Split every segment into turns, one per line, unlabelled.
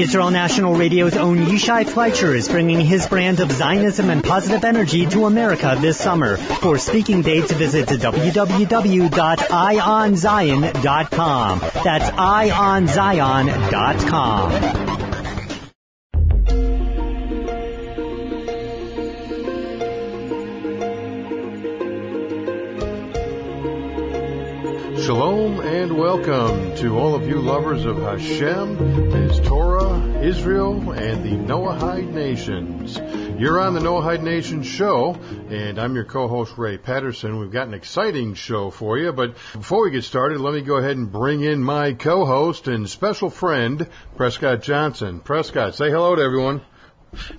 Israel National Radio's own Yishai Fleischer is bringing his brand of Zionism and positive energy to America this summer. For speaking dates, visit www.ionzion.com. That's ionzion.com.
and welcome to all of you lovers of Hashem, His Torah, Israel, and the Noahide nations. You're on the Noahide Nation show, and I'm your co-host Ray Patterson. We've got an exciting show for you, but before we get started, let me go ahead and bring in my co-host and special friend, Prescott Johnson. Prescott, say hello to everyone.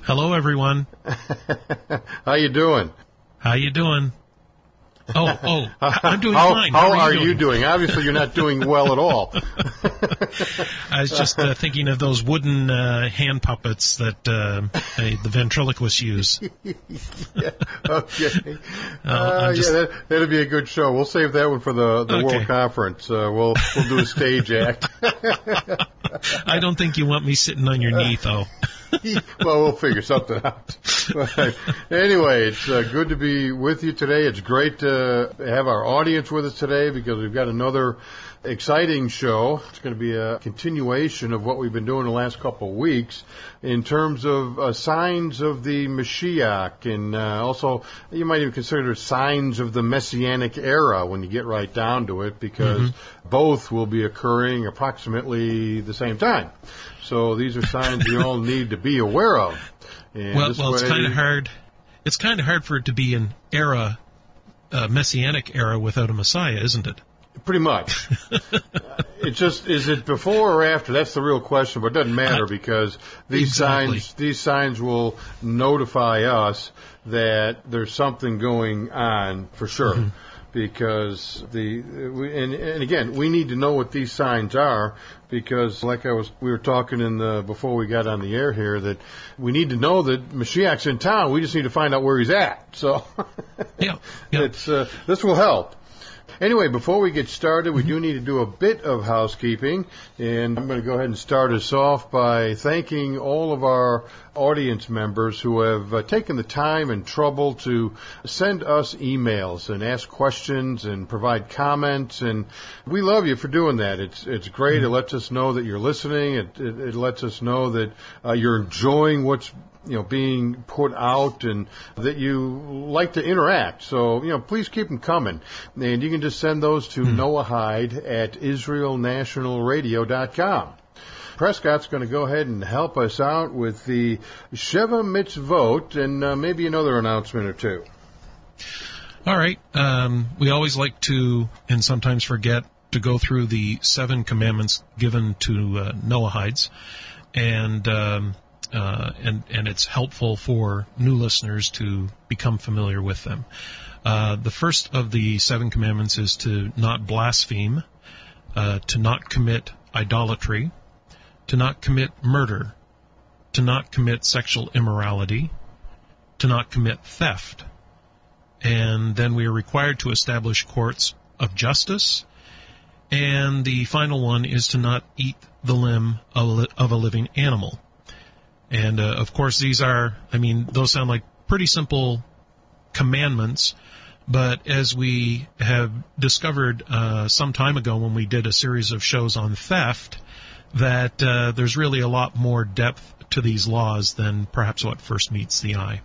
Hello, everyone.
How you doing?
How you doing? Oh, oh, I'm doing
how,
fine.
How,
are,
are
you, doing?
you doing? Obviously, you're not doing well at all.
I was just uh, thinking of those wooden uh, hand puppets that uh, the ventriloquists use.
yeah, okay.
Uh, just-
yeah, that, that'd be a good show. We'll save that one for the, the
Okay.
World Conference. Uh, we'll we'll do a stage act.
I don't think you want me sitting on your knee, though.
well, we'll figure something out. But anyway, it's uh, good to be with you today. It's great to have our audience with us today because we've got another exciting show. It's going to be a continuation of what we've been doing the last couple of weeks in terms of uh, signs of the Mashiach and uh, also you might even consider signs of the Messianic era when you get right down to it because both will be occurring approximately the same time. So these are signs you all need to be aware of. And
well, well, it's kind of hard. It's kind of hard for it to be an era, a messianic era without a Messiah, isn't it?
Pretty much. it just is it before or after? That's the real question, but it doesn't matter because these
Exactly.
signs these signs will notify us that there's something going on for sure.
Mm-hmm.
Because the we, and, and again we need to know what these signs are because like I was we were talking in the before we got on the air here that we need to know that Mashiach's in town we just need to find out where he's at so
Yeah. yeah.
it's uh, this will help. Anyway, before we get started, we do need to do a bit of housekeeping, and I'm going to go ahead and start us off by thanking all of our audience members who have uh, taken the time and trouble to send us emails and ask questions and provide comments, and we love you for doing that. It's it's great. It lets us know that you're listening. It it, it lets us know that uh, you're enjoying what's you know, being put out and that you like to interact. So, you know, please keep them coming. And you can just send those to Noahide at IsraelNationalRadio.com. Prescott's going to go ahead and help us out with the Sheva Mitzvot and uh, maybe another announcement or two.
All right. Um, we always like to, and sometimes forget, to go through the seven commandments given to uh, Noahides, and um, uh, and and it's helpful for new listeners to become familiar with them. Uh, the first of the seven commandments is to not blaspheme, uh, to not commit idolatry, to not commit murder, to not commit sexual immorality, to not commit theft and then we are required to establish courts of justice. And the final one is to not eat the limb of a living animal. And uh, of course, these are, I mean, those sound like pretty simple commandments, but as we have discovered uh, some time ago when we did a series of shows on theft, that uh, there's really a lot more depth to these laws than perhaps what first meets the eye.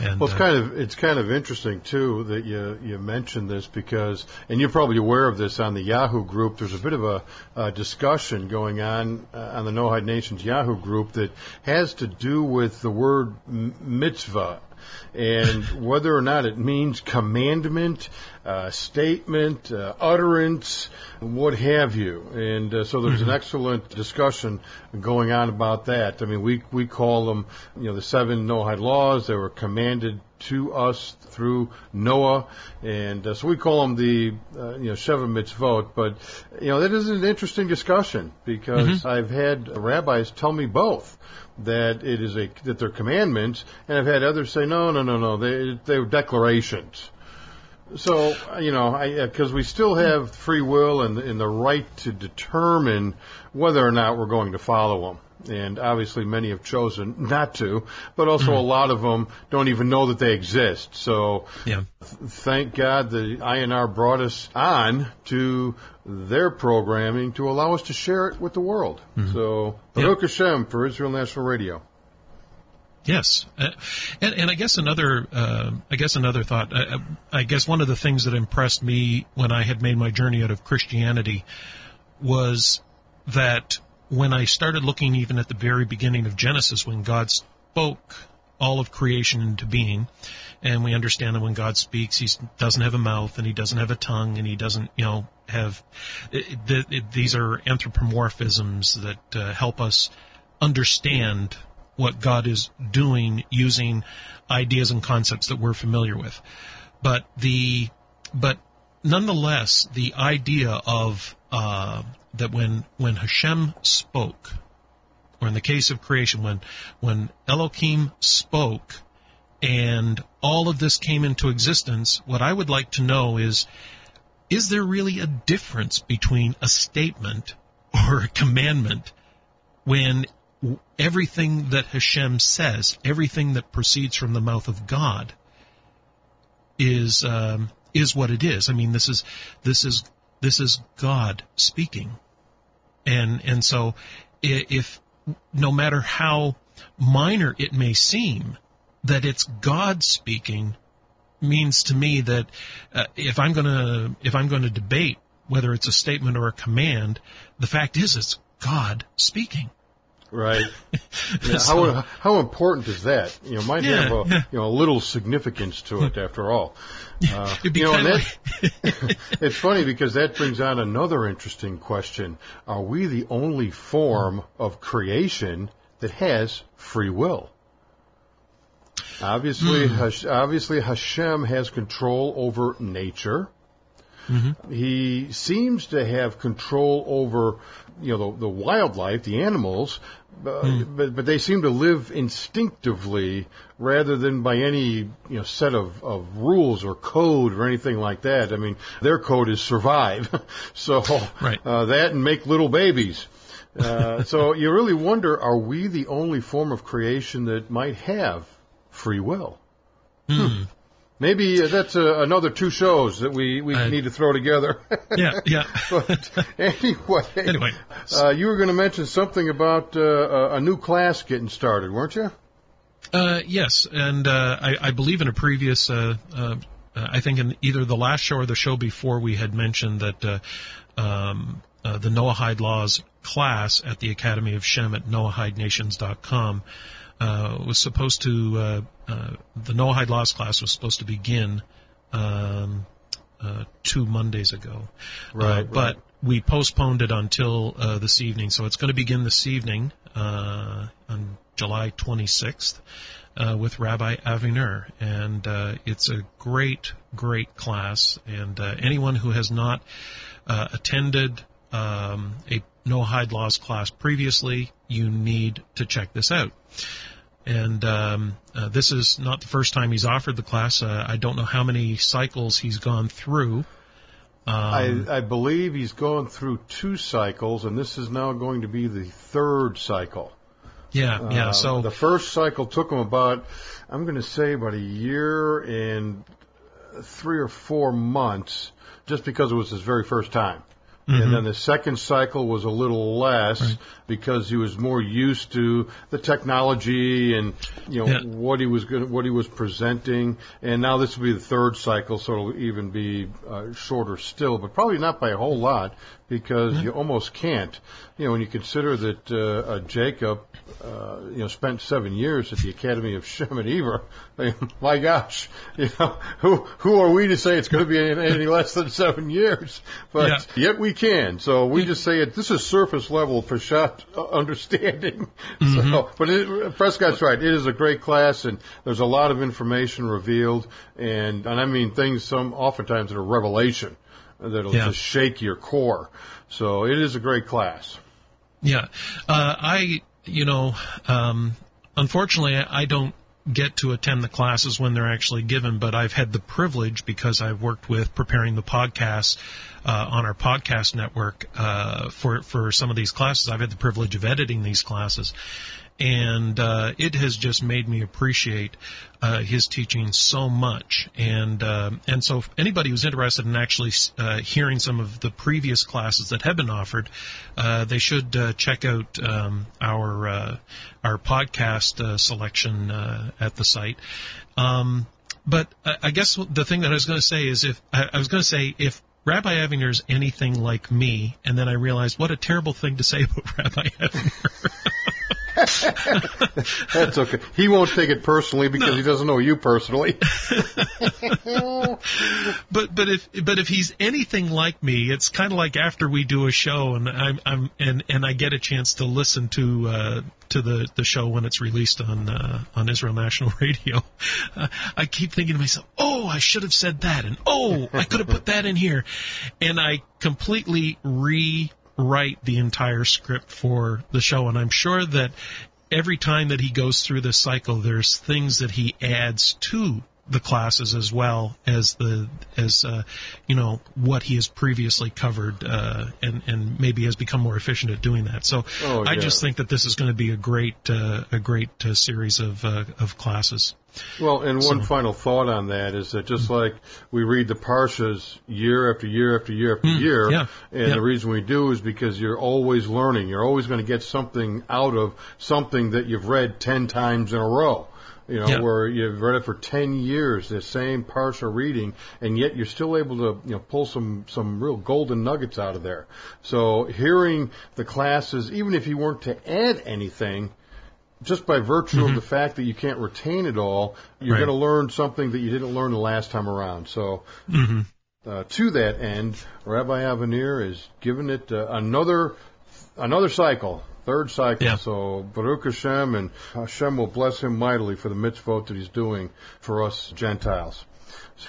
And,
Well, it's
uh,
kind of it's kind of interesting too that you you mentioned this because, and you're probably aware of this on the Yahoo group. There's a bit of a, uh discussion going on uh, on the Noahide Nations Yahoo group that has to do with the word m- mitzvah and whether or not it means commandment, uh, statement, uh, utterance, what have you. And uh, so there's an excellent discussion going on about that. I mean, we we call them, you know, the seven Noahide laws. They were commanded to us through Noah, and uh, so we call them the uh, you know Sheva Mitzvot. But you know that is an interesting discussion because I've had rabbis tell me both that it is a that they're commandments, and I've had others say no, no, no, no, they they're declarations. So you know, because we still have free will and, and the right to determine whether or not we're going to follow them. And obviously many have chosen not to, but also
Mm.
a lot of them don't even know that they exist. So
Yeah.
thank God the INR brought us on to their programming to allow us to share it with the world. So,
Yeah.
Baruch Hashem for Israel National Radio.
Yes, uh, and and I guess another uh, I guess another thought. I, I guess one of the things that impressed me when I had made my journey out of Christianity was that when I started looking even at the very beginning of Genesis, when God spoke all of creation into being, and we understand that when God speaks, He doesn't have a mouth and He doesn't have a tongue and He doesn't, you know, have. It, it, it, these are anthropomorphisms that uh, help us understand what God is doing using ideas and concepts that we're familiar with. But the, but nonetheless, the idea of uh, that when when Hashem spoke, or in the case of creation, when when Elohim spoke, and all of this came into existence, what I would like to know is, is there really a difference between a statement or a commandment when everything that Hashem says, everything that proceeds from the mouth of God, is um, is what it is. I mean, this is this is this is God speaking, and and so if no matter how minor it may seem, that it's God speaking means to me that uh, if I'm going to if I'm going to debate whether it's a statement or a command, the fact is it's God speaking.
Right. Yeah,
So-
how how important is that? You know, might
Yeah,
have a
yeah.
you know a little significance to it after all. Uh, you know, and that, it's funny because that brings on another interesting question: Are we the only form of creation that has free will? Obviously,
Hmm.
Hash, obviously Hashem has control over nature.
Mm-hmm.
He seems to have control over, you know, the, the wildlife, the animals,
Hmm.
but but they seem to live instinctively rather than by any you know set of, of rules or code or anything like that. I mean, their code is survive, so
Right.
uh, that and make little babies. Uh, so you really wonder: Are we the only form of creation that might have free will?
Hmm.
Maybe uh, that's uh, another two shows that we, we
Uh,
need to throw together.
yeah, yeah.
but anyway,
Anyway.
uh, you were going to mention something about uh, a new class getting started, weren't you?
Uh, yes, and uh, I, I believe in a previous, uh, uh, I think in either the last show or the show before, we had mentioned that uh, um, uh, the Noahide Laws class at the Academy of Shem at noahidenations.com uh, was supposed to, uh, uh, the Noahide Laws class was supposed to begin um, uh, two Mondays ago.
Right,
Uh, but
right.
we postponed it until uh, this evening, so it's going to begin this evening uh, on July 26th uh, with Rabbi Aviner, and uh, it's a great, great class. And uh, anyone who has not uh, attended um, a Noahide Laws class previously, you need to check this out. And um, uh, this is not the first time he's offered the class. Uh, I don't know how many cycles he's gone through. Um,
I, I believe he's gone through two cycles, and this is now going to be the third cycle.
yeah, yeah.
Uh,
So
the first cycle took him about, I'm going to say about a year and three or four months, just because it was his very first time.
Mm-hmm.
And then the second cycle was a little less because he was more used to the technology and you know
Yeah.
what he was going what he was presenting. And now this will be the third cycle, so it'll even be uh, shorter still, but probably not by a whole lot because you almost can't. You know, when you consider that uh, uh, Jacob, uh, you know, spent seven years at the Academy of Shem and Eber. I mean, my gosh, you know, who who are we to say it's going to be any, any less than seven years? But
Yeah.
yet we can. So we just say it. This is surface level for understanding. So, but it, Prescott's right. It is a great class, and there's a lot of information revealed, and and I mean things some oftentimes that are revelation that'll
Yeah.
just shake your core. So it is a great class.
Yeah, uh, I you know, um, unfortunately, I don't get to attend the classes when they're actually given, but I've had the privilege because I've worked with preparing the podcasts uh, on our podcast network uh, for for some of these classes. I've had the privilege of editing these classes, and uh, it has just made me appreciate uh, his teaching so much. And uh, and so, anybody who's interested in actually uh, hearing some of the previous classes that have been offered, uh, they should uh, check out um, our our podcast selection at the site. Um, but I guess the thing that I was going to say is if I was going to say if Rabbi Aviner is anything like me, and then I realized what a terrible thing to say about Rabbi Aviner.
That's okay. He won't take it personally because no. he doesn't know you personally.
but but if but if he's anything like me, it's kind of like after we do a show and I'm I'm and and I get a chance to listen to uh, to the the show when it's released on uh, on Israel National Radio. Uh, I keep thinking to myself, "Oh, I should have said that," and "Oh, I could have put that in here," and I completely re write the entire script for the show. And I'm sure that every time that he goes through this cycle, there's things that he adds to the classes as well as the as uh, you know what he has previously covered uh, and and maybe has become more efficient at doing that. So oh, yeah. I just think that this is going to be a great uh, a great uh, series of uh, of classes.
Well, and one so, final thought on that is that just mm-hmm. like we read the parshas year after year after year after mm, year, yeah, and yeah. the reason we do is because you're always learning. You're always going to get something out of something that you've read ten times in a row you know, yeah. where you've read it for 10 years, the same parsha reading, and yet you're still able to, you know, pull some, some real golden nuggets out of there. So hearing the classes, even if you weren't to add anything, just by virtue mm-hmm. of the fact that you can't retain it all, you're right. going to learn something that you didn't learn the last time around. So, mm-hmm. uh, to that end, Rabbi Aviner is giving it uh, another another cycle third cycle. Yeah. So Baruch Hashem, and Hashem will bless him mightily for the mitzvot that he's doing for us Gentiles.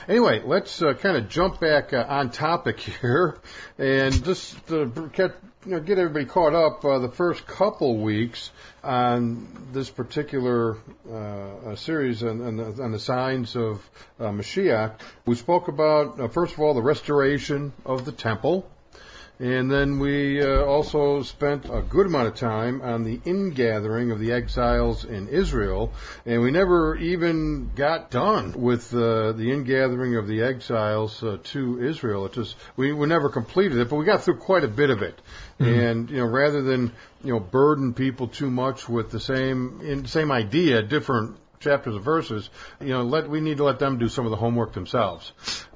Anyway, let's uh, kind of jump back uh, on topic here and just uh, get, you know, get everybody caught up. Uh, the first couple weeks on this particular uh, series on, on, the, on, the, signs of uh, Mashiach, we spoke about, first of all, the restoration of the temple. And then we uh, also spent a good amount of time on the ingathering of the exiles in Israel, and we never even got done with uh, the ingathering of the exiles uh, to Israel. It just we, we never completed it, but we got through quite a bit of it. Mm-hmm. And you know, rather than you know burden people too much with the same in, same idea, different chapters of verses, you know, let, we need to let them do some of the homework themselves.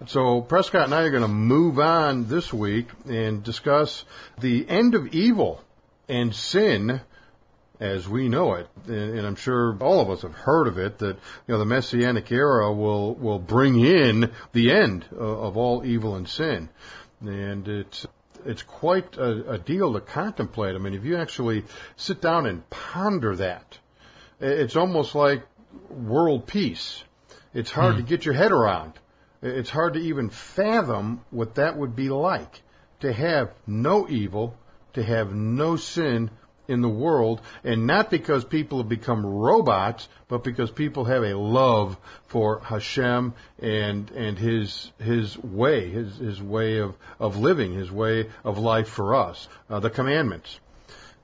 So Prescott and I are going to move on this week and discuss the end of evil and sin as we know it, and, I'm sure all of us have heard of it, that you know the messianic era will will bring in the end of all evil and sin, and it's it's quite a, a deal to contemplate. I mean, if you actually sit down and ponder that, it's almost like world peace. It's hard hmm. to get your head around. It's hard to even fathom what that would be like to have no evil, to have no sin in the world, and not because people have become robots, but because people have a love for Hashem and and His His way, His His way of of living, His way of life for us, uh, the commandments.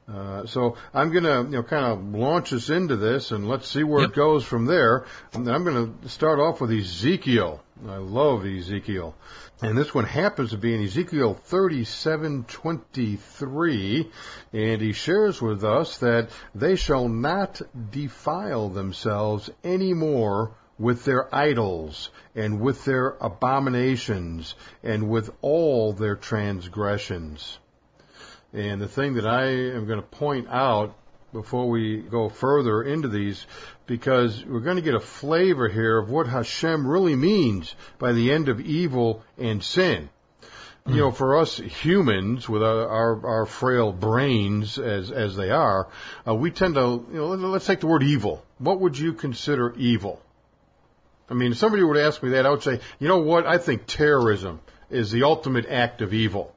Uh, so I'm going to, you know, kind of launch us into this, and let's see where yep. it goes from there. And I'm going to start off with Ezekiel. I love Ezekiel, and this one happens to be in Ezekiel 37:23, and he shares with us that they shall not defile themselves any more with their idols and with their abominations and with all their transgressions. And the thing that I am going to point out before we go further into these, because we're going to get a flavor here of what Hashem really means by the end of evil and sin. You know, for us humans with our, our, our frail brains as, as they are, uh, we tend to, you know, let's take the word evil. What would you consider evil? I mean, if somebody would ask me that, I would say, you know what? I think terrorism is the ultimate act of evil.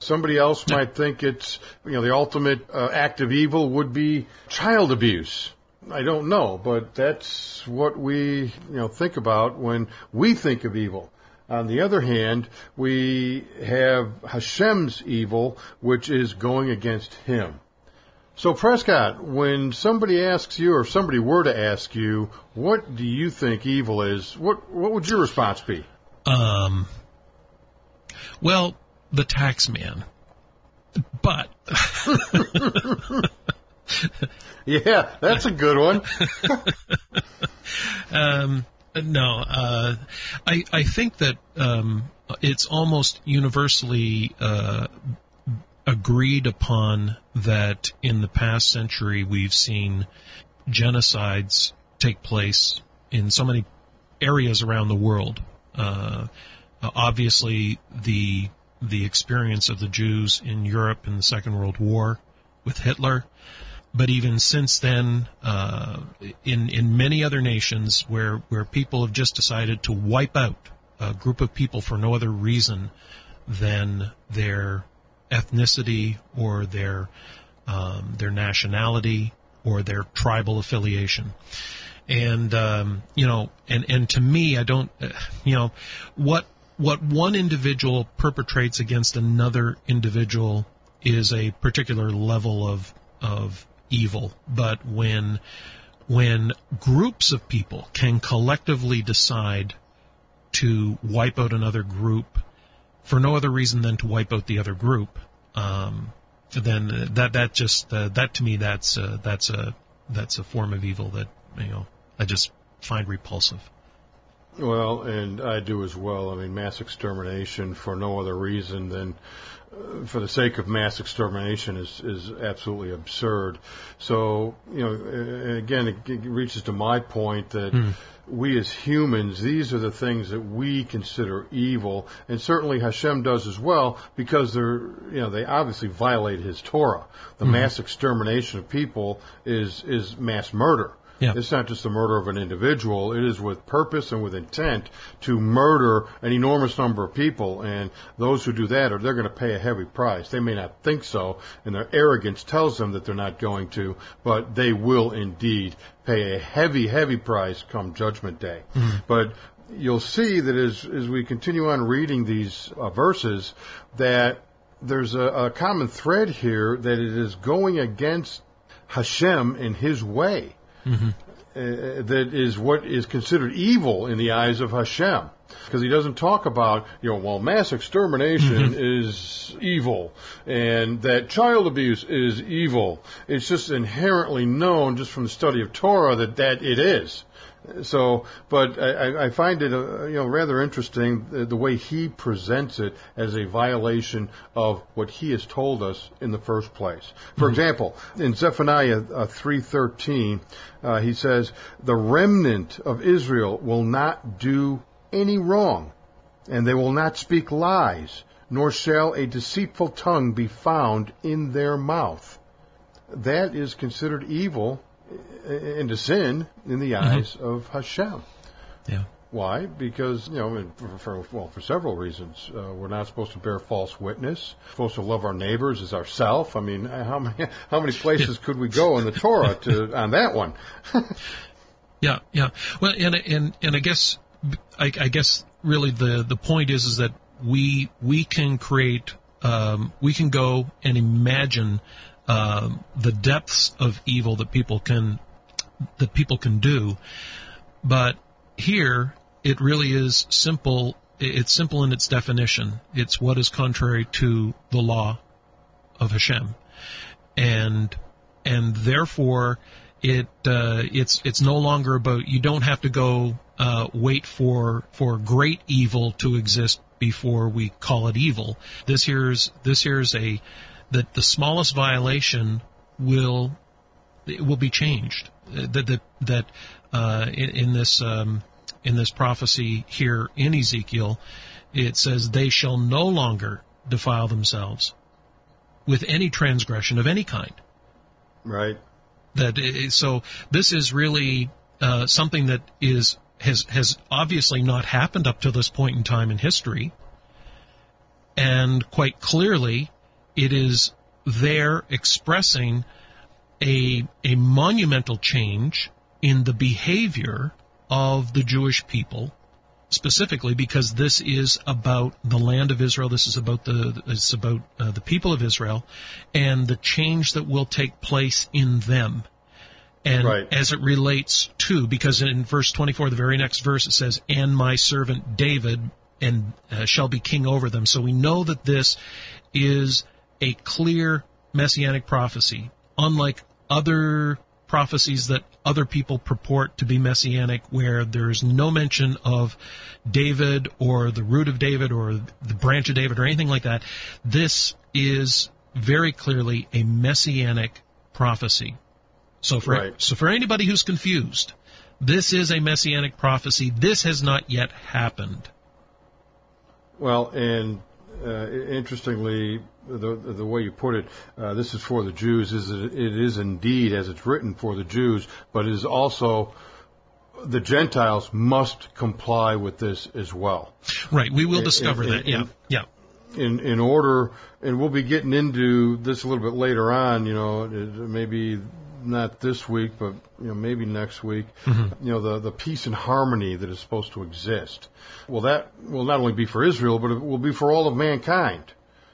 Somebody else might think it's, you know, the ultimate uh, act of evil would be child abuse. I don't know, but that's what we, you know, think about when we think of evil. On the other hand, we have Hashem's evil, which is going against him. So Prescott, when somebody asks you, or somebody were to ask you, what do you think evil is? What what would your response be?
Um. Well, the tax man. But.
yeah, that's a good one.
um, no, uh, I I think that um, it's almost universally uh, agreed upon that in the past century we've seen genocides take place in so many areas around the world. Uh, obviously, the the experience of the Jews in Europe in the Second World War with Hitler, but even since then, uh, in in many other nations where where people have just decided to wipe out a group of people for no other reason than their ethnicity or their um, their nationality or their tribal affiliation. And um, you know, and and to me, I don't, uh, you know, what what one individual perpetrates against another individual is a particular level of of evil. But when when groups of people can collectively decide to wipe out another group for no other reason than to wipe out the other group, um, then that that just uh, that to me that's uh, that's a that's a form of evil that you know I just find repulsive.
Well, and I do as well. I mean, mass extermination for no other reason than uh, for the sake of mass extermination is is absolutely absurd. So, you know, again, it, it reaches to my point that. Mm we as humans, these are the things that we consider evil, and certainly Hashem does as well because they're, you know, they obviously violate His Torah. The mm-hmm. mass extermination of people is is mass murder. Yeah. It's not just the murder of an individual. It is with purpose and with intent to murder an enormous number of people. And those who do that are, they're going to pay a heavy price. They may not think so, and their arrogance tells them that they're not going to, but they will indeed pay a heavy, heavy price come judgment day. Mm-hmm. But you'll see that as, as we continue on reading these uh, verses, that there's a, a common thread here that it is going against Hashem in his way. Mm-hmm. Uh, that is what is considered evil in the eyes of Hashem. Because he doesn't talk about, you know, well, mass extermination mm-hmm. is evil and that child abuse is evil. It's just inherently known just from the study of Torah that that it is. So, but I, I find it, uh, you know, rather interesting the, the, way he presents it as a violation of what he has told us in the first place. For mm-hmm. example, in Zephaniah uh, 3:13, uh, he says, "The remnant of Israel will not do any wrong, and they will not speak lies, nor shall a deceitful tongue be found in their mouth." That is considered evil into sin in the mm-hmm. eyes mm-hmm. of Hashem.
Yeah.
Why? Because you know, for, for, well, for several reasons. Uh, we're not supposed to bear false witness. We're supposed to love our neighbors as ourself. I mean, how many how many places could we go in the Torah to on that one?
yeah, yeah. Well, and and and I guess I, I guess really the the point is is that we we can create um, we can go and imagine um, the depths of evil that people can that people can do. But here, it really is simple. It's simple in its definition. It's what is contrary to the law of Hashem, and and therefore it uh, it's it's no longer about you don't have to go uh, wait for for great evil to exist before we call it evil. This here's this here's a that the smallest violation will will be changed that that that uh, in, in, this um, in this prophecy here in Ezekiel, it says they shall no longer defile themselves with any transgression of any kind.
Right.
That so this is really uh, something that is has has obviously not happened up to this point in time in history, and quite clearly, it is there expressing a, a monumental change in the behavior of the Jewish people specifically because this is about the land of Israel. This is about the it's about uh, the people of Israel and the change that will take place in them. And
right.
as it relates to, because in verse 24, the very next verse, it says, "And my servant David and uh, shall be king over them." So we know that this is a clear messianic prophecy, unlike other prophecies that other people purport to be messianic, where there's no mention of David or the root of David or the branch of David or anything like that. This is very clearly a messianic prophecy. So for
Right.
so for anybody who's confused, this is a messianic prophecy. This has not yet happened.
Well, and uh, interestingly, the the way you put it, uh, this is for the Jews. Is it, it is indeed as it's written for the Jews, but it is also the Gentiles must comply with this as well.
Right. We will discover
and-
that. Yeah.
and-
Yeah.
in in order, and we'll be getting into this a little bit later on. You know, maybe not this week, but you know, maybe next week. You know, the the peace and harmony that is supposed to exist. Well, that will not only be for Israel, but it will be for all of mankind.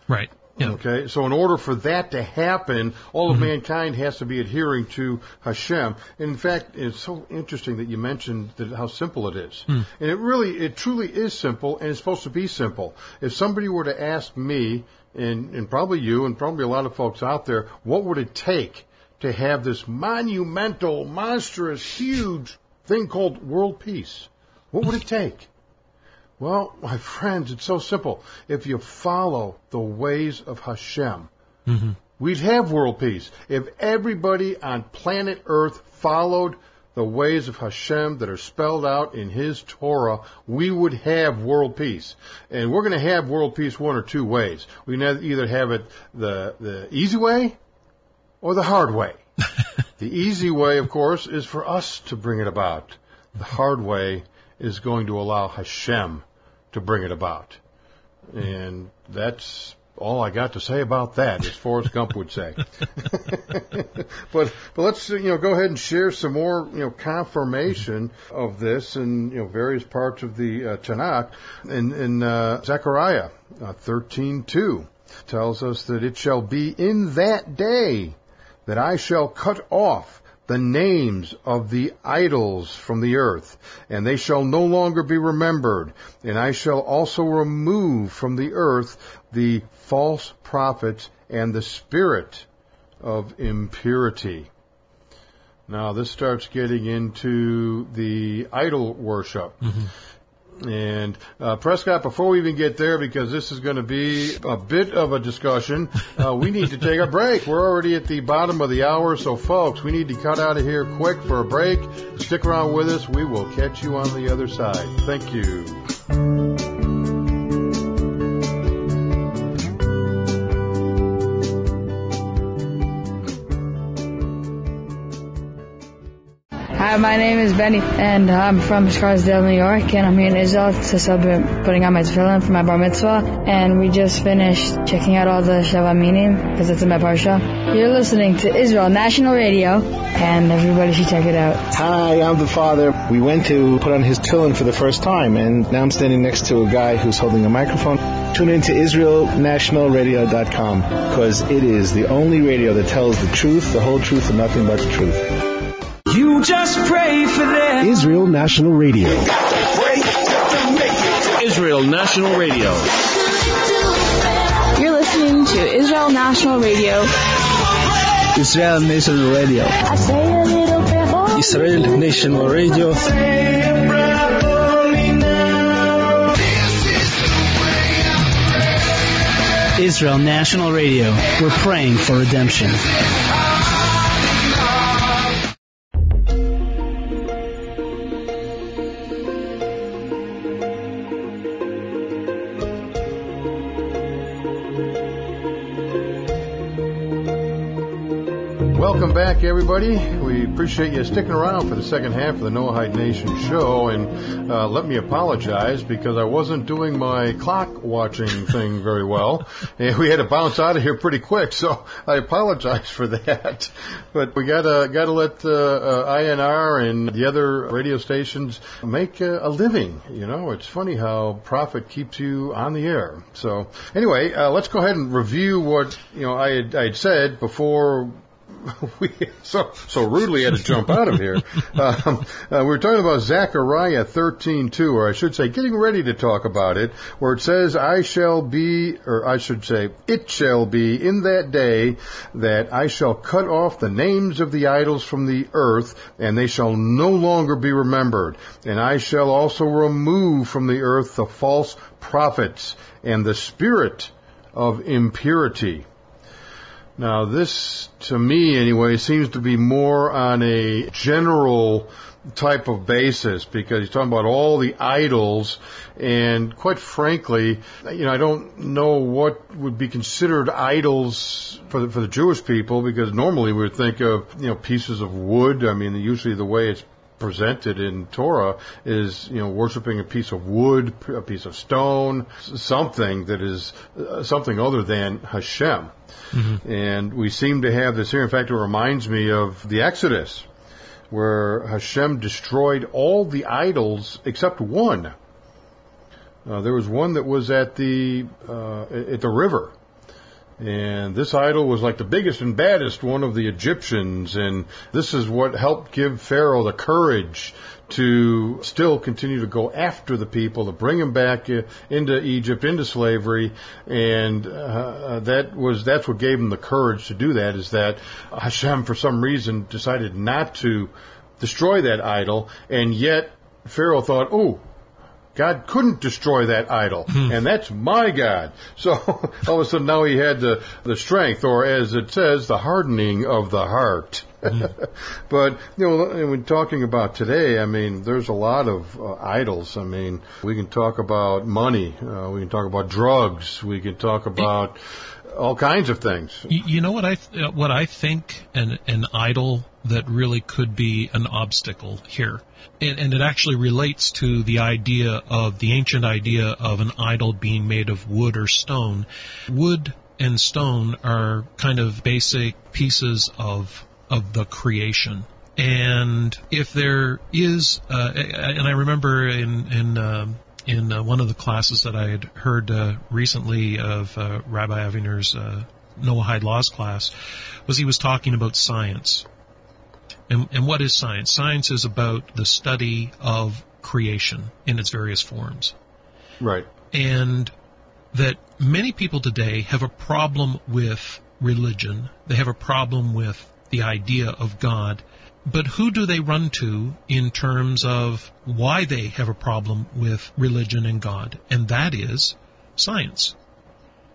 Right. Yeah.
Okay, so in order for that to happen, all of mm-hmm. mankind has to be adhering to Hashem. And in fact, it's so interesting that you mentioned that how simple it is. Hmm. And it really, it truly is simple, and it's supposed to be simple. If somebody were to ask me, and, and probably you, and probably a lot of folks out there, what would it take to have this monumental, monstrous, huge thing called world peace? What would it take? Well, my friends, it's so simple. If you follow the ways of Hashem, mm-hmm. we'd have world peace. If everybody on planet Earth followed the ways of Hashem that are spelled out in His Torah, we would have world peace. And we're going to have world peace one or two ways. We can either have it the, the easy way or the hard way. the easy way, of course, is for us to bring it about. The hard way is going to allow Hashem to bring it about. And that's all I got to say about that, as Forrest Gump would say. but but let's you know go ahead and share some more you know confirmation of this in you know various parts of the uh, Tanakh. In in uh, Zechariah uh, thirteen two tells us that it shall be in that day that I shall cut off the names of the idols from the earth, and they shall no longer be remembered. And I shall also remove from the earth the false prophets and the spirit of impurity. Now this starts getting into the idol worship. Mm-hmm. And uh, Prescott, before we even get there, because this is going to be a bit of a discussion, uh, we need to take a break. We're already at the bottom of the hour, so folks, we need to cut out of here quick for a break. Stick around with us. We will catch you on the other side. Thank you.
Hi, my name is Benny, and I'm from Scarsdale, New York, and I'm here in Israel to celebrate putting on my tefillin for my bar mitzvah. And we just finished checking out all the Shavaminim because it's in my parsha. You're listening to Israel National Radio, and everybody should check it out.
Hi, I'm the father. We went to put on his tefillin for the first time, and now I'm standing next to a guy who's holding a microphone. Tune in to IsraelNationalRadio.com because it is the only radio that tells the truth, the whole truth, and nothing but the truth.
You just pray for them.
Israel National Radio.
Israel National Radio.
You're listening to Israel National Radio.
Israel National Radio.
I say a little prayer for
Israel National Radio. Israel National Radio. We're praying for redemption.
Everybody. We appreciate you sticking around for the second half of the Noahide Nation show. And uh, let me apologize because I wasn't doing my clock watching thing very well. And we had to bounce out of here pretty quick. So I apologize for that. But we gotta, gotta let uh, uh, INR and the other radio stations make a, a living. You know, it's funny how profit keeps you on the air. So anyway, uh, let's go ahead and review what, you know, I had, I had said before we so so rudely had to jump out of here. Um, uh, we were talking about Zechariah thirteen two, or I should say, getting ready to talk about it, where it says, "I shall be," or I should say, "It shall be in that day that I shall cut off the names of the idols from the earth, and they shall no longer be remembered, and I shall also remove from the earth the false prophets and the spirit of impurity." Now, this, to me anyway, seems to be more on a general type of basis because he's talking about all the idols and quite frankly, you know, I don't know what would be considered idols for the, for the Jewish people because normally we would think of, you know, pieces of wood. I mean, usually the way it's presented in Torah is, you know, worshiping a piece of wood, a piece of stone, something that is uh, something other than Hashem. Mm-hmm. And we seem to have this here. In fact, it reminds me of the Exodus, where Hashem destroyed all the idols except one. Uh, there was one that was at the uh, at the river, and this idol was like the biggest and baddest one of the Egyptians, and this is what helped give Pharaoh the courage to still continue to go after the people, to bring them back uh, into Egypt, into slavery, and uh, that was that's what gave them the courage to do that. Is that Hashem, for some reason, decided not to destroy that idol, and yet Pharaoh thought, "Oh, God couldn't destroy that idol, hmm. and that's my God. So all of a sudden now he had the, the strength, or as it says, the hardening of the heart. Hmm. but you know, when talking about today, I mean, there's a lot of uh, idols. I mean, we can talk about money, uh, we can talk about drugs, we can talk about all kinds of things.
You know what I th- uh, what I think an an idol that really could be an obstacle here, and, and, it actually relates to the idea of the ancient idea of an idol being made of wood or stone. Wood and stone are kind of basic pieces of of the creation. And if there is, uh, and I remember in in um, in uh, one of the classes that I had heard uh, recently of uh, Rabbi Aviner's uh, Noahide Laws class, was he was talking about science. And, and what is science? Science is about the study of creation in its various forms.
Right.
And that many people today have a problem with religion. They have a problem with the idea of God but who do they run to in terms of why they have a problem with religion and God? And that is science.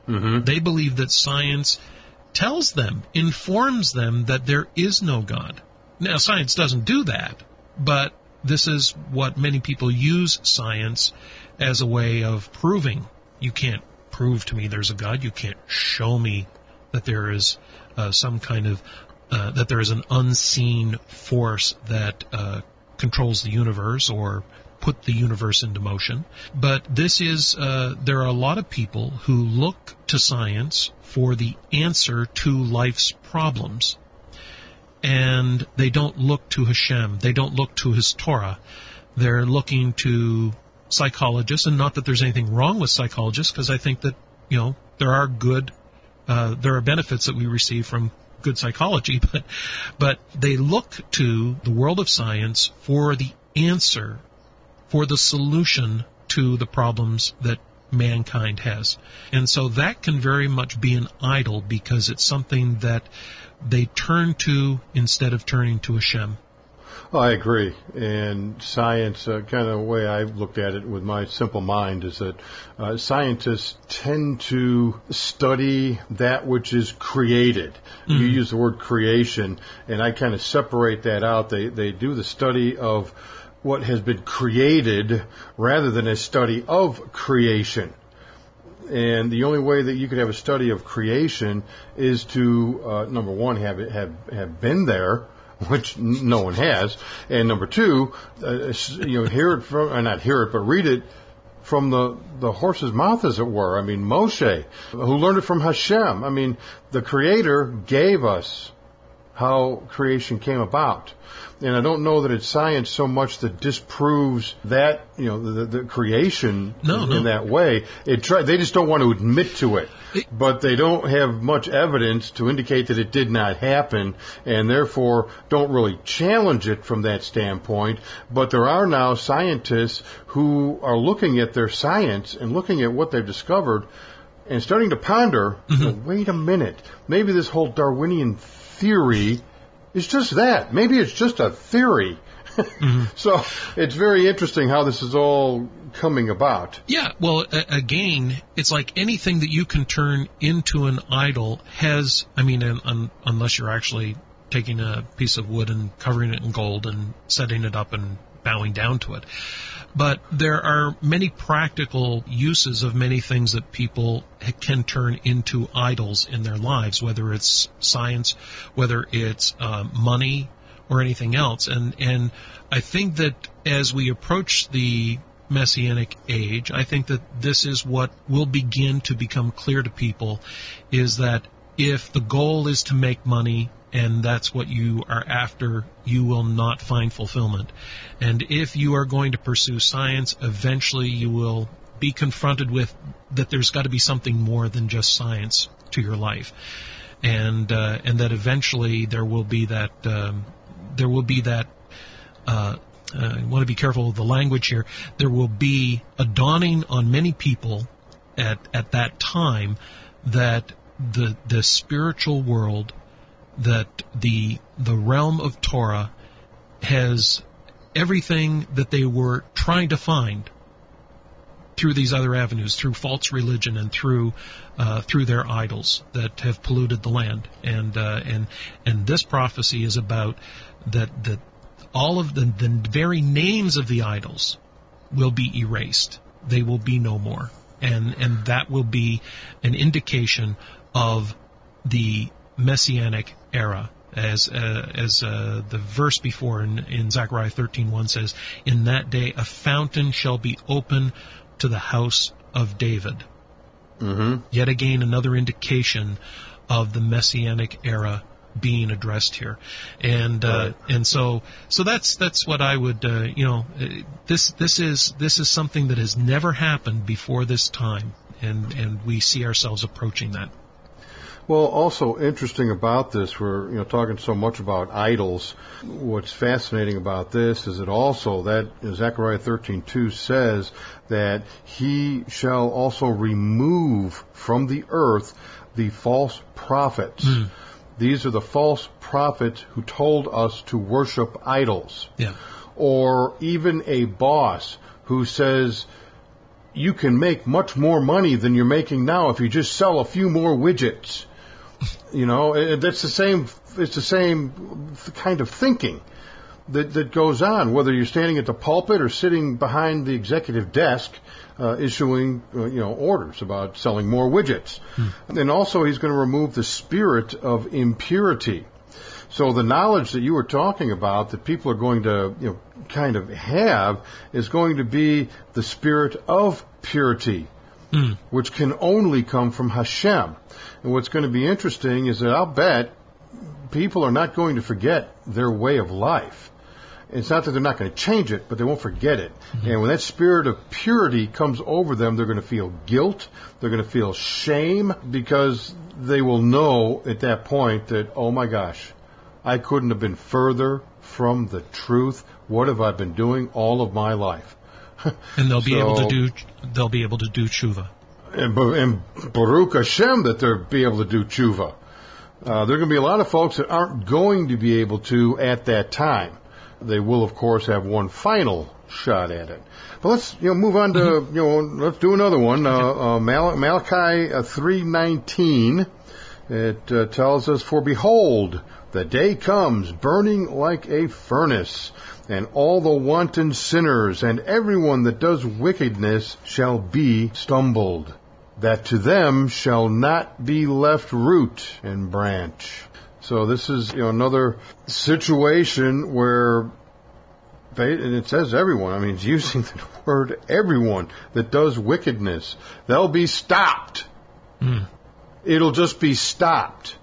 Mm-hmm. They believe that science tells them, informs them that there is no God. Now, science doesn't do that, but this is what many people use science as a way of proving. You can't prove to me there's a God. You can't show me that there is uh, some kind of uh, that there is an unseen force that uh, controls the universe or put the universe into motion. But this is, uh, there are a lot of people who look to science for the answer to life's problems. And they don't look to Hashem. They don't look to His Torah. They're looking to psychologists, and not that there's anything wrong with psychologists, because I think that, you know, there are good, uh, there are benefits that we receive from good psychology, but but they look to the world of science for the answer, for the solution to the problems that mankind has. And so that can very much be an idol because it's something that they turn to instead of turning to Hashem.
I agree. And science, uh, kind of the way I've looked at it with my simple mind, is that uh, scientists tend to study that which is created. Mm-hmm. You use the word creation, and I kind of separate that out. They they do the study of what has been created rather than a study of creation and the only way that you could have a study of creation is to uh, number one have it have have been there, which no one has, and number two, uh, you know, hear it from, or not hear it, but read it from the, the horse's mouth, as it were. I mean, Moshe, who learned it from Hashem. I mean, the Creator gave us how creation came about. And I don't know that it's science so much that disproves that, you know, the, the creation
no,
in,
no.
in that way. It try, they just don't want to admit to it.
It-
But they don't have much evidence to indicate that it did not happen and therefore don't really challenge it from that standpoint. But there are now scientists who are looking at their science and looking at what they've discovered and starting to ponder, you know, wait a minute, maybe this whole Darwinian theory is just that. Maybe it's just a theory. Mm-hmm. So it's very interesting how this is all coming about.
Yeah, well, a- again, it's like anything that you can turn into an idol has, I mean, un- un- unless you're actually taking a piece of wood and covering it in gold and setting it up and bowing down to it. But there are many practical uses of many things that people can turn into idols in their lives, whether it's science, whether it's uh, money, or anything else. And and I think that as we approach the messianic age, I think that this is what will begin to become clear to people is that if the goal is to make money and that's what you are after, you will not find fulfillment. And if you are going to pursue science, eventually you will be confronted with that there's got to be something more than just science to your life. And uh, and that eventually there will be that um, there will be that uh, uh, I want to be careful of the language here. There will be a dawning on many people at at that time that the the spiritual world, that the the realm of Torah has everything that they were trying to find through these other avenues, through false religion and through uh, through their idols that have polluted the land. And uh, and and this prophecy is about that that all of the the very names of the idols will be erased. They will be no more. And and that will be an indication of the messianic era as uh, as uh, the verse before in, in Zechariah 13:1 says, "In that day a fountain shall be open to the house of David."
Mm-hmm.
Yet again, another indication of the messianic era being addressed here, and uh,
Right.
and so so that's that's what I would uh, you know uh, this this is this is something that has never happened before this time, and and we see ourselves approaching that.
Well, also interesting about this, we're you know talking so much about idols. What's fascinating about this is that also that Zechariah 13:2 says that he shall also remove from the earth the false prophets. Hmm. These are the false prophets who told us to worship idols.
Yeah.
Or even a boss who says you can make much more money than you're making now if you just sell a few more widgets. You know, that's the same. It's the same kind of thinking that that goes on, whether you're standing at the pulpit or sitting behind the executive desk, uh, issuing uh, you know orders about selling more widgets. And also, he's going to remove the spirit of impurity. So the knowledge that you were talking about that people are going to, you know, kind of have is going to be the spirit of purity, Hmm. which can only come from Hashem. And what's going to be interesting is that I'll bet people are not going to forget their way of life. It's not that they're not going to change it, but they won't forget it. Mm-hmm. And when that spirit of purity comes over them, they're going to feel guilt. They're going to feel shame because they will know at that point that, oh my gosh, I couldn't have been further from the truth. What have I been doing all of my life?
And they'll be able to do they'll be able to do tshuva.
and, and Baruch Hashem that they'll be able to do tshuva. Uh, there are going to be a lot of folks that aren't going to be able to at that time. They will, of course, have one final shot at it. But let's you know move on to you know let's do another one. Uh, uh, Mal- Malachi uh, three nineteen. It uh, tells us, "For behold, the day comes, burning like a furnace." And all the wanton sinners and everyone that does wickedness shall be stumbled. that to them shall not be left root and branch. So this is you know another situation where and it says everyone. I mean, it's using the word everyone that does wickedness. They'll be stopped. Mm. It'll just be stopped.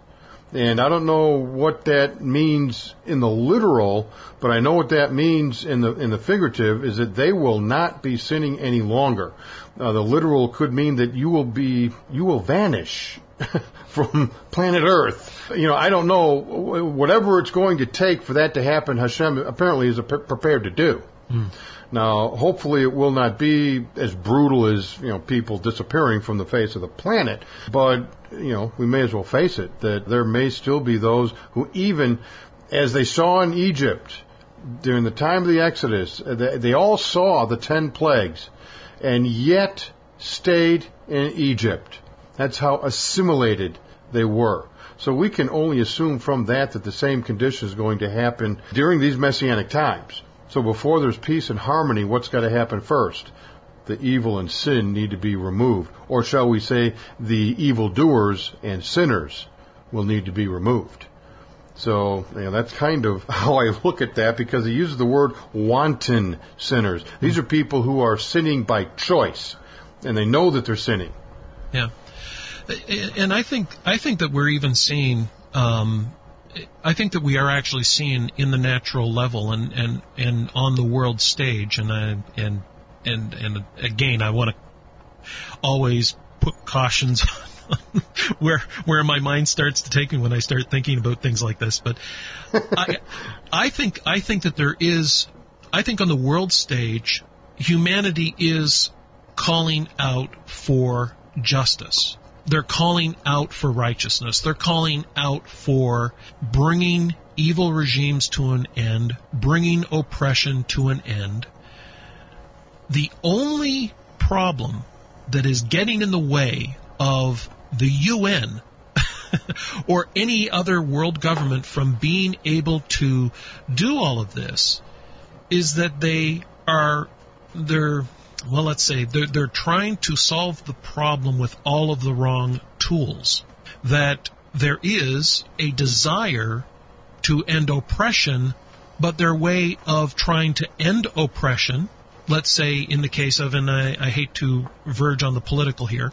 And I don't know what that means in the literal, but I know what that means in the in the figurative is that they will not be sinning any longer. Uh, the literal could mean that you will be you will vanish from planet Earth. You know, I don't know whatever it's going to take for that to happen. Hashem apparently is prepared to do. Mm. Now, hopefully, it will not be as brutal as you know people disappearing from the face of the planet, but you know we may as well face it that there may still be those who, even as they saw in Egypt during the time of the Exodus, they, they all saw the ten plagues, and yet stayed in Egypt. That's how assimilated they were. So we can only assume from that that the same condition is going to happen during these messianic times. So before there's peace and harmony, what's got to happen first? The evil and sin need to be removed. Or shall we say, the evildoers and sinners will need to be removed. So you know, that's kind of how I look at that because he uses the word wanton sinners. These are people who are sinning by choice, and they know that they're sinning.
Yeah, and I think I think that we're even seeing um, I think that we are actually seeing in the natural level and and and on the world stage, and I, and and and again, I want to always put cautions where where my mind starts to take me when I start thinking about things like this. But I I think I think that there is I think on the world stage, humanity is calling out for justice. They're calling out for righteousness. They're calling out for bringing evil regimes to an end, bringing oppression to an end. The only problem that is getting in the way of the UN or any other world government from being able to do all of this is that they are they're well, let's say they're, they're trying to solve the problem with all of the wrong tools. That there is a desire to end oppression, but their way of trying to end oppression, let's say in the case of, and I, I hate to verge on the political here,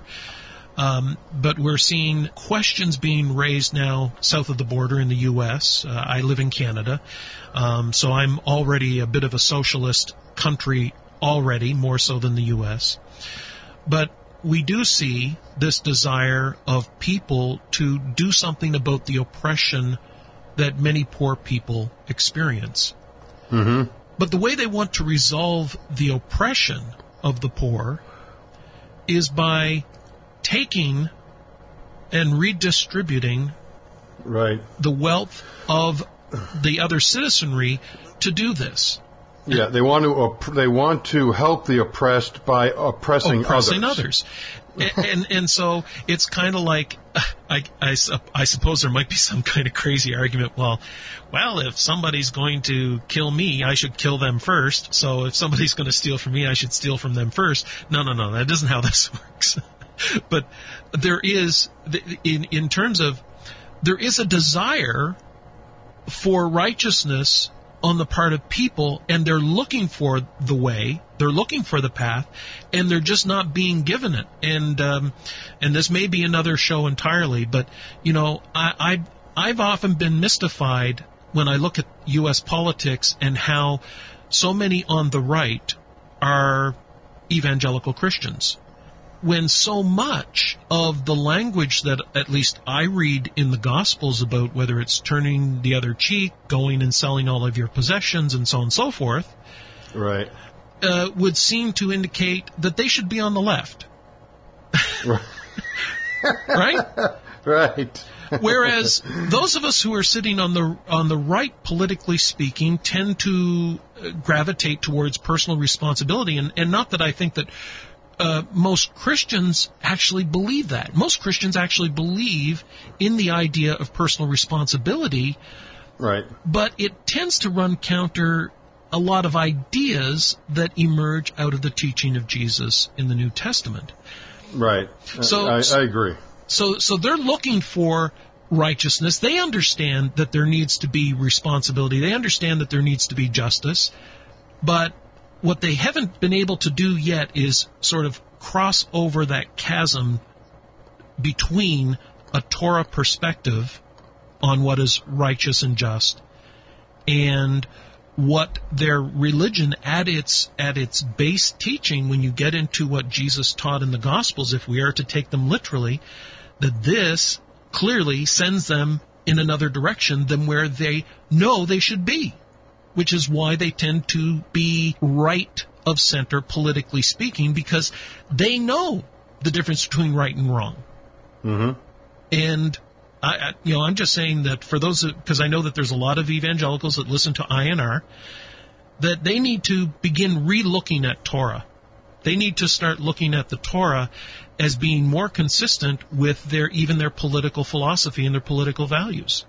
um, but we're seeing questions being raised now south of the border in the U.S. Uh, I live in Canada, um, so I'm already a bit of a socialist country already, more so than the U.S. But we do see this desire of people to do something about the oppression that many poor people experience.
Mm-hmm.
But the way they want to resolve the oppression of the poor is by taking and redistributing
right.
the wealth of the other citizenry to do this.
Yeah, they want to they want to help the oppressed by oppressing,
oppressing
others.
others. and, and, and so it's kind of like I, I, I suppose there might be some kind of crazy argument. Well, well, if somebody's going to kill me, I should kill them first. So if somebody's going to steal from me, I should steal from them first. No, no, no, that isn't how this works. but there is in in terms of there is a desire for righteousness on the part of people and they're looking for the way they're looking for the path and they're just not being given it and um, and this may be another show entirely but you know I, I I've often been mystified when I look at U.S. politics and how so many on the right are evangelical Christians when so much of the language that at least I read in the Gospels about whether it's turning the other cheek, going and selling all of your possessions, and so on and so forth,
right,
uh, would seem to indicate that they should be on the left. right?
Right.
Whereas those of us who are sitting on the on the right, politically speaking, tend to uh, gravitate towards personal responsibility, and, and not that I think that uh, most Christians actually believe that. Most Christians actually believe in the idea of personal responsibility.
Right.
But it tends to run counter a lot of ideas that emerge out of the teaching of Jesus in the New Testament.
Right.
So
I, I agree.
So so they're looking for righteousness. They understand that there needs to be responsibility. They understand that there needs to be justice. But what they haven't been able to do yet is sort of cross over that chasm between a Torah perspective on what is righteous and just and what their religion at its at its base teaching when you get into what Jesus taught in the gospels if we are to take them literally that this clearly sends them in another direction than where they know they should be which is why they tend to be right of center politically speaking because they know the difference between right and wrong
Mm-hmm.
and I, you know, I'm just saying that for those because I know that there's a lot of evangelicals that listen to INR that they need to begin re-looking at Torah. They need to start looking at the Torah as being more consistent with their even their political philosophy and their political values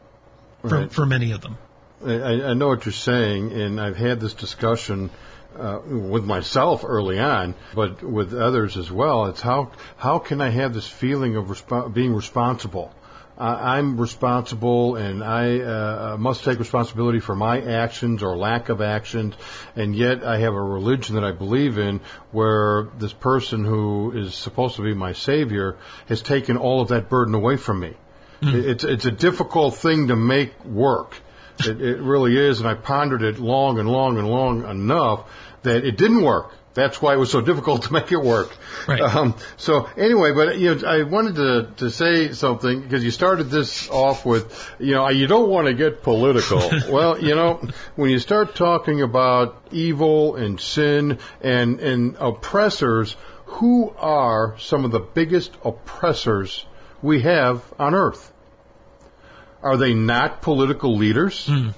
for, for many of them.
I, I know what you're saying, and I've had this discussion uh, with myself early on, but with others as well. It's how how can I have this feeling of respo- being responsible? I I'm responsible, and I uh, must take responsibility for my actions or lack of actions, and yet I have a religion that I believe in, where this person who is supposed to be my savior has taken all of that burden away from me. It's it's a difficult thing to make work. It, it really is, and I pondered it long and long and long enough that it didn't work. That's why it was so difficult to make it work.
Right.
Um, so anyway, but you know, I wanted to to say something because you started this off with, you know, you don't want to get political. well, you know, when you start talking about evil and sin and and oppressors, who are some of the biggest oppressors we have on earth? Are they not political leaders? Hmm.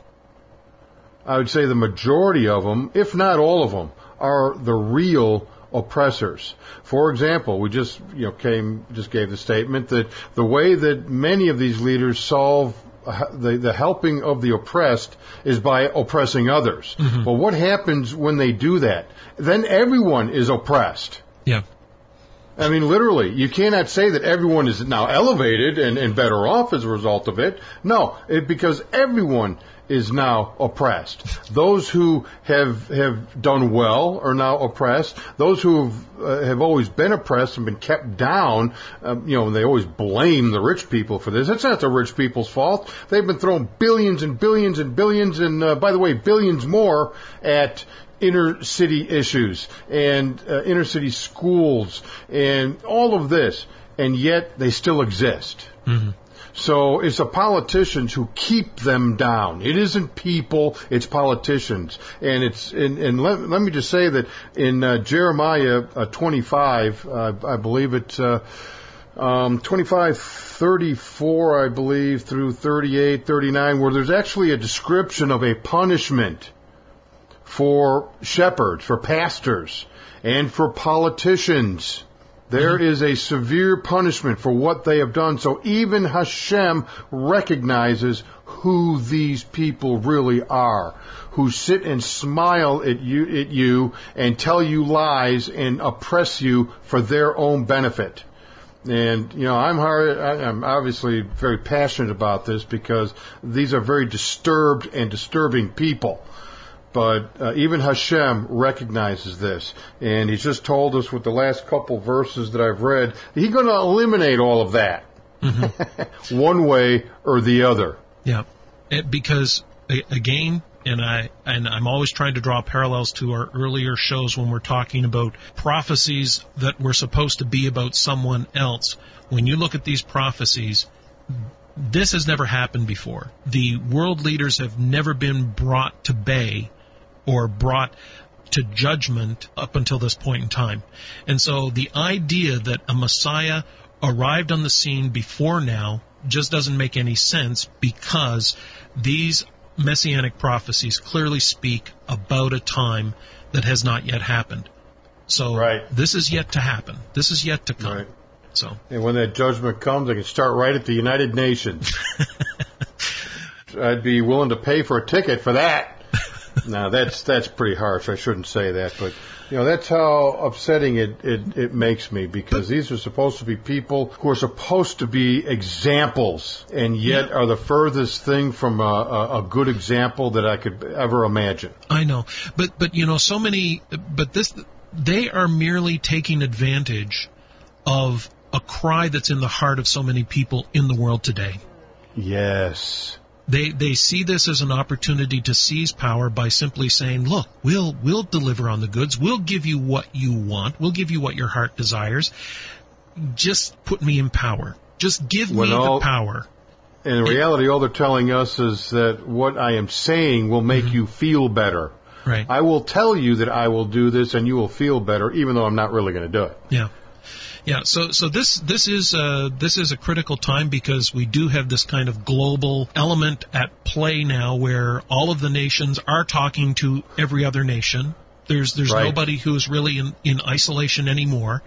I would say the majority of them, if not all of them, are the real oppressors. For example, we just you know came just gave the statement that the way that many of these leaders solve the, the helping of the oppressed is by oppressing others. Mm-hmm. Well, what happens when they do that? Then everyone is oppressed.
Yeah.
I mean, literally, you cannot say that everyone is now elevated and, and better off as a result of it. No, it, because everyone is now oppressed. Those who have have done well are now oppressed. Those who have, uh, have always been oppressed and been kept down, um, you know, they always blame the rich people for this. It's not the rich people's fault. They've been throwing billions and billions and billions, and uh, by the way, billions more at inner city issues and uh, inner city schools and all of this, and yet they still exist. So it's the politicians who keep them down. It isn't people, it's politicians. And it's and, and let, let me just say that in uh, Jeremiah uh, 25, uh, I believe it's uh, um, 25, 34, I believe, through 38, 39, where there's actually a description of a punishment for shepherds, for pastors, and for politicians. There mm-hmm. is a severe punishment for what they have done. So even Hashem recognizes who these people really are, who sit and smile at you, at you and tell you lies and oppress you for their own benefit. And you know, I'm hard, I'm obviously very passionate about this because these are very disturbed and disturbing people. But uh, even Hashem recognizes this, and He's just told us with the last couple verses that I've read, He's going to eliminate all of that, one way or the other.
Yeah, it, because again, and I and I'm always trying to draw parallels to our earlier shows when we're talking about prophecies that were supposed to be about someone else. When you look at these prophecies, this has never happened before. The world leaders have never been brought to bay or brought to judgment up until this point in time. And so the idea that a Messiah arrived on the scene before now just doesn't make any sense because these messianic prophecies clearly speak about a time that has not yet happened. So
Right.
this is yet to happen. This is yet to come.
Right.
So
And when that judgment comes, I can start right at the United Nations. I'd be willing to pay for a ticket for that. Now that's that's pretty harsh. I shouldn't say that, but you know that's how upsetting it it, it makes me because these are supposed to be people who are supposed to be examples, and yet are the furthest thing from a, a, a good example that I could ever imagine.
I know, but but you know, so many, but this they are merely taking advantage of a cry that's in the heart of so many people in the world today.
Yes.
They they see this as an opportunity to seize power by simply saying, "Look, we'll we'll deliver on the goods. We'll give you what you want. We'll give you what your heart desires. Just put me in power. Just give
When
me
all-
the power."
In reality, all they're telling us is that what I am saying will make mm-hmm. you feel better.
Right.
I will tell you that I will do this, and you will feel better, even though I'm not really going to do it.
Yeah. Yeah, so so this this is uh, this is a critical time because we do have this kind of global element at play now, where all of the nations are talking to every other nation. There's there's
Right.
nobody who's really in, in isolation anymore.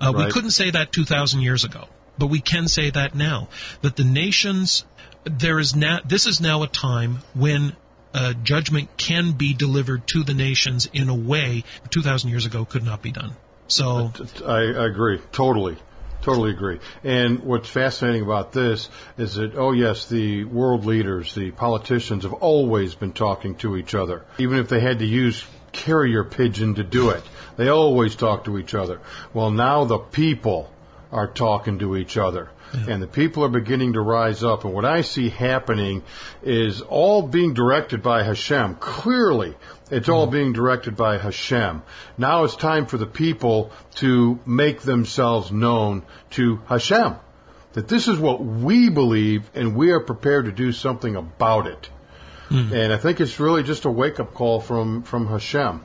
Uh, We couldn't say that 2,000 years ago, but we can say that now. That the nations, there is now this is now a time when uh, judgment can be delivered to the nations in a way 2,000 years ago could not be done. So
I, I agree. Totally. Totally agree. And what's fascinating about this is that, oh yes, the world leaders, the politicians have always been talking to each other. Even if they had to use carrier pigeon to do it, they always talk to each other. Well, now the people are talking to each other. And the people are beginning to rise up. And what I see happening is all being directed by Hashem. Clearly, it's all mm-hmm. being directed by Hashem. Now it's time for the people to make themselves known to Hashem. That this is what we believe and we are prepared to do something about it. Mm-hmm. And I think it's really just a wake up call from, from Hashem.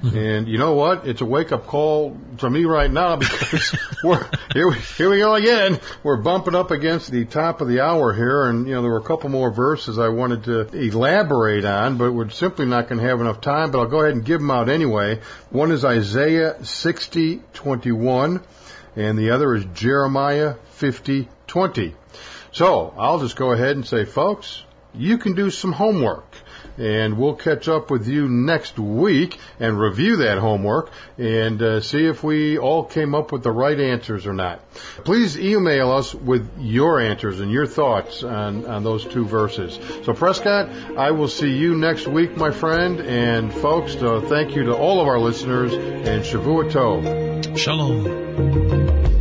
And you know what? It's a wake up call to me right now because we're here. We, here we go again. We're bumping up against the top of the hour here, and you know there were a couple more verses I wanted to elaborate on, but we're simply not going to have enough time. But I'll go ahead and give them out anyway. One is Isaiah sixty twenty one, and the other is Jeremiah fifty twenty. So I'll just go ahead and say, folks, you can do some homework. And we'll catch up with you next week and review that homework and uh, see if we all came up with the right answers or not. Please email us with your answers and your thoughts on, on those two verses. So Prescott, I will see you next week, my friend. And folks, uh, thank you to all of our listeners and Shavua Tov.
Shalom.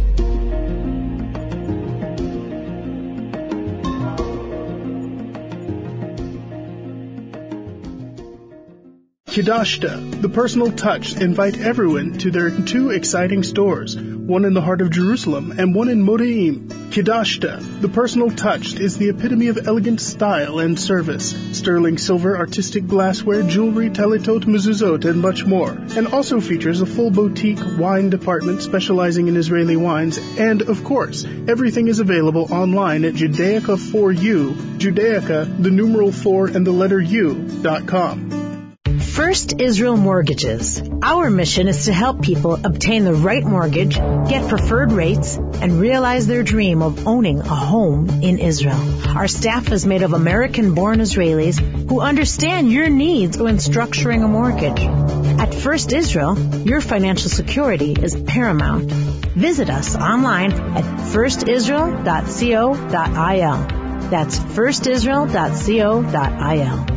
Kidashta, the personal touch, invite everyone to their two exciting stores, one in the heart of Jerusalem and one in Modaim. Kidashta, the personal touch, is the epitome of elegant style and service. Sterling silver, artistic glassware, jewelry, tallitot, mezuzot, and much more. And also features a full boutique wine department specializing in Israeli wines. And of course, everything is available online at Judaica4U, Judaica, the numeral 4 and the letter U, dot com.
First Israel Mortgages. Our mission is to help people obtain the right mortgage, get preferred rates, and realize their dream of owning a home in Israel. Our staff is made of American born Israelis who understand your needs when structuring a mortgage. At First Israel, your financial security is paramount. Visit us online at firstisrael.co.il. That's firstisrael.co.il.